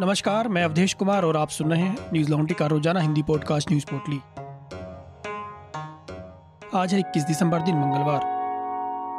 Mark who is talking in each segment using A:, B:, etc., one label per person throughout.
A: नमस्कार, मैं अवधेश कुमार और आप सुन रहे हैं न्यूज़ लॉन्ड्री का रोज़ाना हिंदी पॉडकास्ट न्यूज़ पोर्टली। आज है 21 दिसंबर, दिन मंगलवार।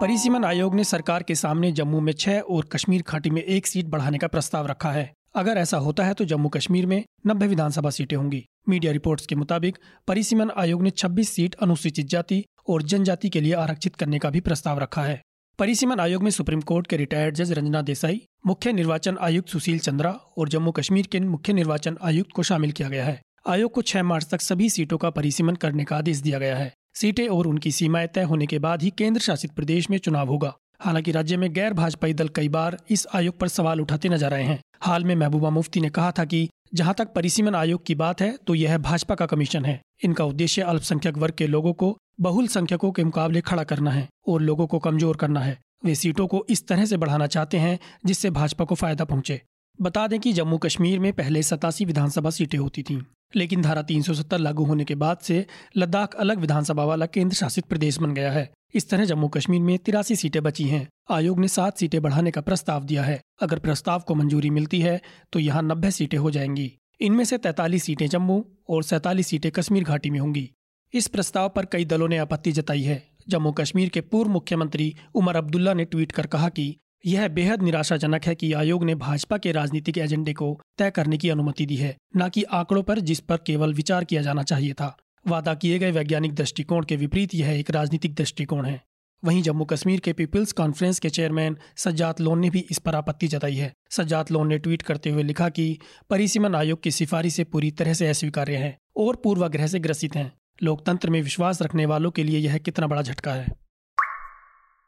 A: परिसीमन आयोग ने सरकार के सामने जम्मू में छह और कश्मीर घाटी में एक सीट बढ़ाने का प्रस्ताव रखा है। अगर ऐसा होता है तो जम्मू कश्मीर में नब्बे विधानसभा सीटें होंगी। मीडिया रिपोर्ट्स के मुताबिक, परिसीमन आयोग ने 26 सीट अनुसूचित जाति और जनजाति के लिए आरक्षित करने का भी प्रस्ताव रखा है। परिसीमन आयोग में सुप्रीम कोर्ट के रिटायर्ड जज रंजना देसाई, मुख्य निर्वाचन आयुक्त सुशील चंद्रा और जम्मू कश्मीर के मुख्य निर्वाचन आयुक्त को शामिल किया गया है। आयोग को छह मार्च तक सभी सीटों का परिसीमन करने का आदेश दिया गया है। सीटें और उनकी सीमाएँ तय होने के बाद ही केंद्र शासित प्रदेश में चुनाव होगा। हालाँकि राज्य में गैर भाजपाई दल कई बार इस आयोग पर सवाल उठाते नज़र आए हैं। हाल में महबूबा मुफ्ती ने कहा था कि जहाँ तक परिसीमन आयोग की बात है तो यह भाजपा का कमीशन है। इनका उद्देश्य अल्पसंख्यक वर्ग के लोगों को बहुल संख्यकों के मुकाबले खड़ा करना है और लोगों को कमज़ोर करना है। वे सीटों को इस तरह से बढ़ाना चाहते हैं, जिससे भाजपा को फ़ायदा पहुँचे। बता दें कि जम्मू कश्मीर में पहले सतासी विधानसभा सीटें होती थीं। लेकिन धारा 370 लागू होने के बाद से लद्दाख अलग विधानसभा वाला केंद्र शासित प्रदेश बन गया है। इस तरह जम्मू कश्मीर में तिरासी सीटें बची हैं। आयोग ने सात सीटें बढ़ाने का प्रस्ताव दिया है। अगर प्रस्ताव को मंजूरी मिलती है तो यहाँ नब्बे सीटें हो जाएँगी। इनमें से तैतालीस सीटें जम्मू और सैतालीस सीटें कश्मीर घाटी में होंगी। इस प्रस्ताव पर कई दलों ने आपत्ति जताई है। जम्मू कश्मीर के पूर्व मुख्यमंत्री उमर अब्दुल्ला ने ट्वीट कर कहा कि यह बेहद निराशाजनक है कि आयोग ने भाजपा के राजनीतिक एजेंडे को तय करने की अनुमति दी है, न कि आंकड़ों पर, जिस पर केवल विचार किया जाना चाहिए था। वादा किए गए वैज्ञानिक दृष्टिकोण के विपरीत यह एक राजनीतिक दृष्टिकोण है। वहीं जम्मू कश्मीर के पीपल्स कॉन्फ्रेंस के चेयरमैन सज्जात लोन ने भी इस पर आपत्ति जताई है। सज्जात लोन ने ट्वीट करते हुए लिखा कि, परिसीमन आयोग की सिफारिश से पूरी तरह से अस्वीकार्य हैं और पूर्वाग्रह से ग्रसित हैं। लोकतंत्र में विश्वास रखने वालों के लिए यह कितना बड़ा झटका है।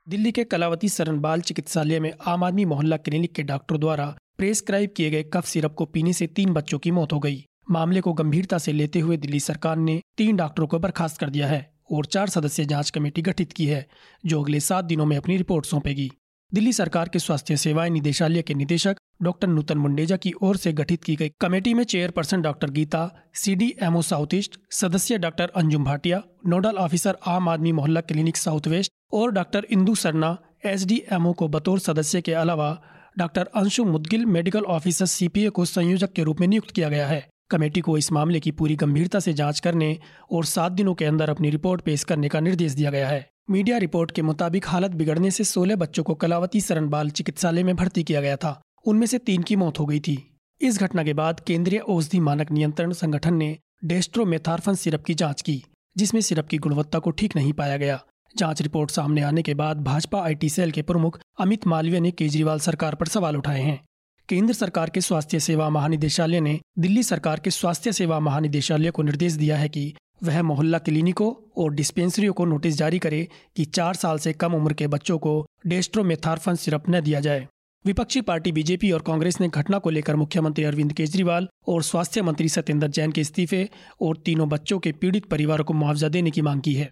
A: दिल्ली के कलावती सरन बाल चिकित्सालय में आम आदमी मोहल्ला क्लिनिक के डॉक्टर द्वारा प्रेस्क्राइब किए गए कफ सिरप को पीने से तीन बच्चों की मौत हो गई। मामले को गंभीरता से लेते हुए दिल्ली सरकार ने तीन डॉक्टरों को बर्खास्त कर दिया है और चार सदस्य जाँच कमेटी गठित की है, जो अगले सात दिनों में अपनी रिपोर्ट सौंपेगी। दिल्ली सरकार के स्वास्थ्य सेवाएँ निदेशालय के निदेशक डॉक्टर नूतन मुंडेजा की ओर से गठित की गई कमेटी में chairperson doctor Geeta CDMO South East सदस्य doctor Anjum Bhatia, nodal officer Aam Aadmi Mohalla clinic South West और डॉक्टर इंदु सरना एसडीएमओ को बतौर सदस्य के अलावा doctor Anshu Mudgil, medical officer CPA को संयोजक के रूप में नियुक्त किया गया है। कमेटी को इस मामले की पूरी गंभीरता से जाँच करने और सात दिनों के अंदर अपनी रिपोर्ट पेश करने का निर्देश दिया गया है। मीडिया रिपोर्ट के मुताबिक हालत बिगड़ने से 16 बच्चों को कलावती सरन बाल चिकित्सालय में भर्ती किया गया था। उनमें से तीन की मौत हो गई थी। इस घटना के बाद केंद्रीय औषधि मानक नियंत्रण संगठन ने डेस्ट्रोमेथार्फन सिरप की जाँच की, जिसमें सिरप की गुणवत्ता को ठीक नहीं पाया गया। जाँच रिपोर्ट सामने आने के बाद भाजपा आईटी सेल के प्रमुख अमित मालवीय ने केजरीवाल सरकार पर सवाल उठाए हैं। केंद्र सरकार के स्वास्थ्य सेवा महानिदेशालय ने दिल्ली सरकार के स्वास्थ्य सेवा महानिदेशालय को निर्देश दिया है कि वह मोहल्ला क्लिनिकों और डिस्पेंसरियों को नोटिस जारी करे कि चार साल से कम उम्र के बच्चों को डेस्ट्रोमेथार्फन सिरप न दिया जाए। विपक्षी पार्टी बीजेपी और कांग्रेस ने घटना को लेकर मुख्यमंत्री अरविंद केजरीवाल और स्वास्थ्य मंत्री सत्येंद्र जैन के इस्तीफे और तीनों बच्चों के पीड़ित परिवारों को मुआवजा देने की मांग की है।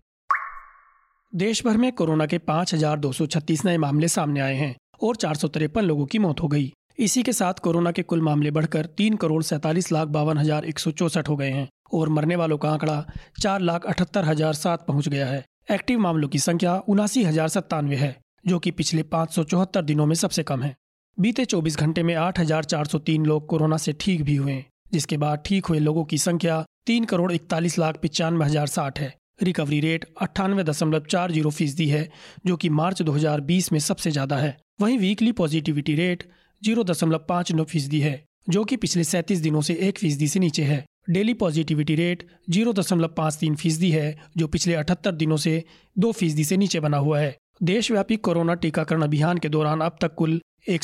A: देश भर में कोरोना के पाँच हज़ार दो सौ छत्तीस नए मामले सामने आए हैं और चार सौ तिरपन लोगों की मौत हो गई। इसी के साथ कोरोना के कुल मामले बढ़कर तीन करोड़ सैतालीस लाख बावन हज़ार एक सौ चौसठ हो गए हैं और मरने वालों का आंकड़ा चार लाख अठहत्तर हज़ार सात पहुँच गया है। एक्टिव मामलों की संख्या उनासी हज़ार सत्तानवे है, जो कि पिछले पाँच सौ चौहत्तर दिनों में सबसे कम है। बीते 24 घंटे में 8,403 लोग कोरोना से ठीक भी हुए जिसके बाद ठीक हुए लोगों की संख्या तीन करोड़ इकतालीस लाख पिचानवे हज़ार साठ है। रिकवरी रेट अट्ठानवे दशमलव चार ज़ीरो फ़ीसदी है जो कि मार्च 2020 में सबसे ज़्यादा है। वहीं वीकली पॉजिटिविटी रेट ज़ीरो दशमलव पाँच नौ फ़ीसदी है जो कि पिछले सैंतीस दिनों से एक फ़ीसदी से नीचे है। डेली पॉजिटिविटी रेट ज़ीरो दशमलव पाँच तीन फ़ीसदी है जो पिछले अठहत्तर दिनों से दो फ़ीसदी से नीचे बना हुआ है। देशव्यापी कोरोना टीकाकरण अभियान के दौरान अब तक कुल एक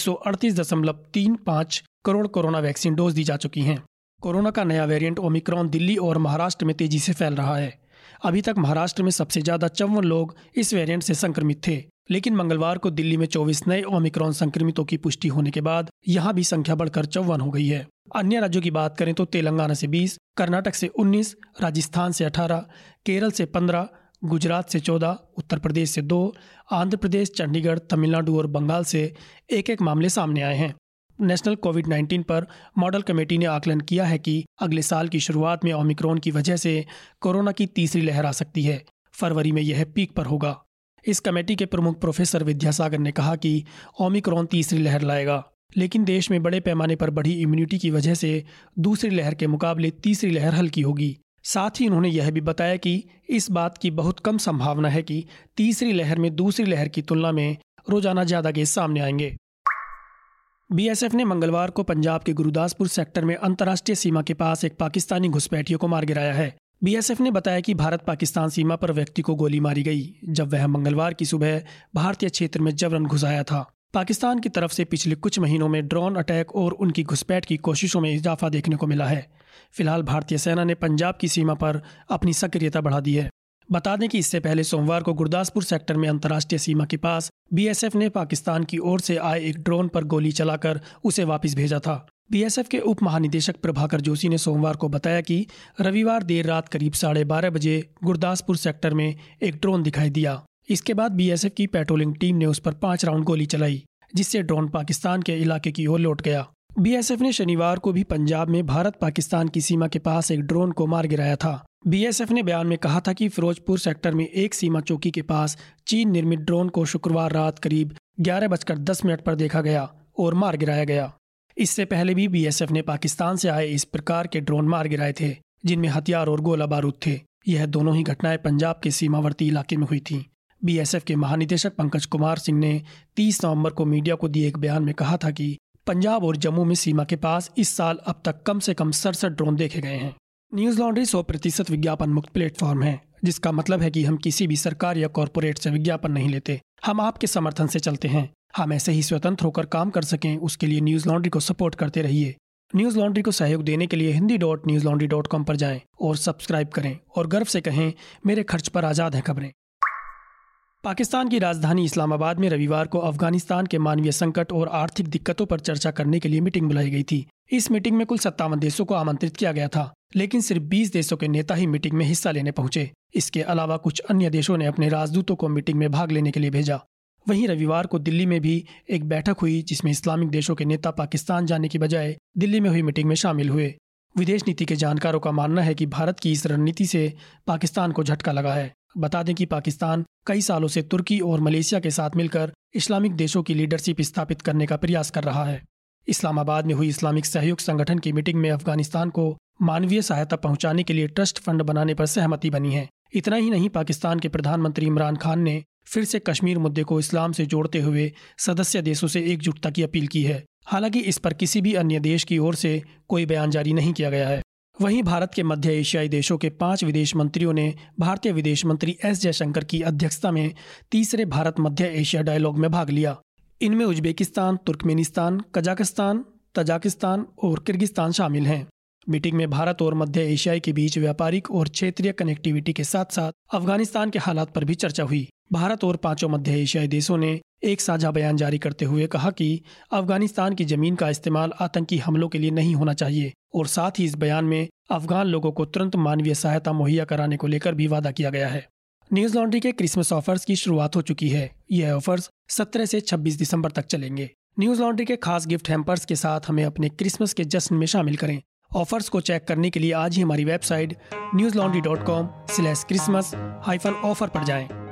A: करोड़ कोरोना वैक्सीन डोज दी जा चुकी हैं। कोरोना का नया वेरिएंट ओमिक्रॉन दिल्ली और महाराष्ट्र में तेज़ी से फैल रहा है। अभी तक महाराष्ट्र में सबसे ज़्यादा चौवन लोग इस वेरिएंट से संक्रमित थे लेकिन मंगलवार को दिल्ली में 24 नए ओमिक्रॉन संक्रमितों की पुष्टि होने के बाद यहाँ भी संख्या बढ़कर चौवन हो गई है। अन्य राज्यों की बात करें तो तेलंगाना से 20, कर्नाटक से 19, राजस्थान से 18, केरल से 15, गुजरात से चौदह, उत्तर प्रदेश से दो, आंध्र प्रदेश, चंडीगढ़, तमिलनाडु और बंगाल से एक एक मामले सामने आए हैं। नेशनल कोविड 19 पर मॉडल कमेटी ने आकलन किया है कि अगले साल की शुरुआत में ओमिक्रॉन की वजह से कोरोना की तीसरी लहर आ सकती है। फरवरी में यह पीक पर होगा। इस कमेटी के प्रमुख प्रोफेसर विद्यासागर ने कहा कि ओमिक्रॉन तीसरी लहर लाएगा, लेकिन देश में बड़े पैमाने पर बढ़ी इम्यूनिटी की वजह से दूसरी लहर के मुकाबले तीसरी लहर हल्की होगी। साथ ही उन्होंने यह भी बताया कि इस बात की बहुत कम संभावना है कि तीसरी लहर में दूसरी लहर की तुलना में रोज़ाना ज़्यादा केस सामने आएँगे। बीएसएफ ने मंगलवार को पंजाब के गुरुदासपुर सेक्टर में अंतर्राष्ट्रीय सीमा के पास एक पाकिस्तानी घुसपैठियों को मार गिराया है। बीएसएफ ने बताया कि भारत पाकिस्तान सीमा पर व्यक्ति को गोली मारी गई, जब वह मंगलवार की सुबह भारतीय क्षेत्र में जबरन घुसाया था। पाकिस्तान की तरफ़ से पिछले कुछ महीनों में ड्रोन अटैक और उनकी घुसपैठ की कोशिशों में इजाफा देखने को मिला है। फ़िलहाल भारतीय सेना ने पंजाब की सीमा पर अपनी सक्रियता बढ़ा दी है। बता दें कि इससे पहले सोमवार को गुरदासपुर सेक्टर में अंतर्राष्ट्रीय सीमा के पास बीएसएफ ने पाकिस्तान की ओर से आए एक ड्रोन पर गोली चलाकर उसे वापस भेजा था। बीएसएफ के उप महानिदेशक प्रभाकर जोशी ने सोमवार को बताया कि रविवार देर रात करीब साढ़े बारह बजे गुरदासपुर सेक्टर में एक ड्रोन दिखाई दिया। इसके बाद बीएसएफ की पेट्रोलिंग टीम ने उस पर पाँच राउंड गोली चलाई, जिससे ड्रोन पाकिस्तान के इलाके की ओर लौट गया। बीएसएफ ने शनिवार को भी पंजाब में भारत पाकिस्तान की सीमा के पास एक ड्रोन को मार गिराया था। बीएसएफ ने बयान में कहा था कि फिरोजपुर सेक्टर में एक सीमा चौकी के पास चीन निर्मित ड्रोन को शुक्रवार रात करीब ग्यारह बजकर दस मिनट पर देखा गया और मार गिराया गया। इससे पहले भी बीएसएफ ने पाकिस्तान से आए इस प्रकार के ड्रोन मार गिराए थे, जिनमें हथियार और गोला बारूद थे। यह दोनों ही घटनाएँ पंजाब के सीमावर्ती इलाके में हुई थीं। बीएसएफ के महानिदेशक पंकज कुमार सिंह ने 30 नवंबर को मीडिया को दिए एक बयान में कहा था कि पंजाब और जम्मू में सीमा के पास इस साल अब तक कम से कम सड़सठ ड्रोन देखे गए हैं। न्यूज़ लॉन्ड्री सौ प्रतिशत विज्ञापन मुक्त प्लेटफॉर्म है, जिसका मतलब है कि हम किसी भी सरकार या कॉरपोरेट से विज्ञापन नहीं लेते। हम आपके समर्थन से चलते हैं। हम ऐसे ही स्वतंत्र होकर काम कर सकें, उसके लिए न्यूज़ लॉन्ड्री को सपोर्ट करते रहिए। न्यूज़ लॉन्ड्री को सहयोग देने के लिए Hindi dot Newslaundry dot com पर जाएँ और सब्सक्राइब करें और गर्व से कहें, मेरे खर्च पर आज़ाद हैं खबरें। पाकिस्तान की राजधानी इस्लामाबाद में रविवार को अफ़गानिस्तान के मानवीय संकट और आर्थिक दिक्कतों पर चर्चा करने के लिए मीटिंग बुलाई गई थी। इस मीटिंग में कुल सत्तावन देशों को आमंत्रित किया गया था, लेकिन सिर्फ़ 20 देशों के नेता ही मीटिंग में हिस्सा लेने पहुँचे। इसके अलावा कुछ अन्य देशों ने अपने राजदूतों को मीटिंग में भाग लेने के लिए भेजा। वहीं रविवार को दिल्ली में भी एक बैठक हुई, जिसमें इस्लामिक देशों के नेता पाकिस्तान जाने की बजाय दिल्ली में हुई मीटिंग में शामिल हुए। विदेश नीति के जानकारों का मानना है कि भारत की इस रणनीति से पाकिस्तान को झटका लगा है। बता दें कि पाकिस्तान कई सालों से तुर्की और मलेशिया के साथ मिलकर इस्लामिक देशों की लीडरशिप स्थापित करने का प्रयास कर रहा है। इस्लामाबाद में हुई इस्लामिक सहयोग संगठन की मीटिंग में अफ़गानिस्तान को मानवीय सहायता पहुँचाने के लिए ट्रस्ट फंड बनाने पर सहमति बनी है। इतना ही नहीं, पाकिस्तान के प्रधानमंत्री इमरान खान ने फिर से कश्मीर मुद्दे को इस्लाम से जोड़ते हुए सदस्य देशों से एकजुटता की अपील की है। हालाँकि इस पर किसी भी अन्य देश की ओर से कोई बयान जारी नहीं किया गया है। वहीं भारत के मध्य एशियाई देशों के पाँच विदेश मंत्रियों ने भारतीय विदेश मंत्री एस जयशंकर की अध्यक्षता में तीसरे भारत मध्य एशिया डायलॉग में भाग लिया। इनमें उज्बेकिस्तान, तुर्कमेनिस्तान, कजाकिस्तान, तजाकिस्तान और किर्गिस्तान शामिल हैं। मीटिंग में भारत और मध्य एशियाई के बीच व्यापारिक और क्षेत्रीय कनेक्टिविटी के साथ साथ अफ़गानिस्तान के हालात पर भी चर्चा हुई। भारत और पाँचों मध्य एशियाई देशों ने एक साझा बयान जारी करते हुए कहा कि अफ़गानिस्तान की ज़मीन का इस्तेमाल आतंकी हमलों के लिए नहीं होना चाहिए और साथ ही इस बयान में अफगान लोगों को तुरंत मानवीय सहायता मुहैया कराने को लेकर भी वादा किया गया है। न्यूज़ लॉन्ड्री के क्रिसमस ऑफर्स की शुरुआत हो चुकी है। यह ऑफर्स 17 से 26 दिसंबर तक चलेंगे। न्यूज़ लॉन्ड्री के खास गिफ्ट हैम्पर्स के साथ हमें अपने क्रिसमस के जश्न में शामिल करें। ऑफर्स को चेक करने के लिए आज ही हमारी website Newslaundry dot com slash Christmas hyphen offer पर जाएँ।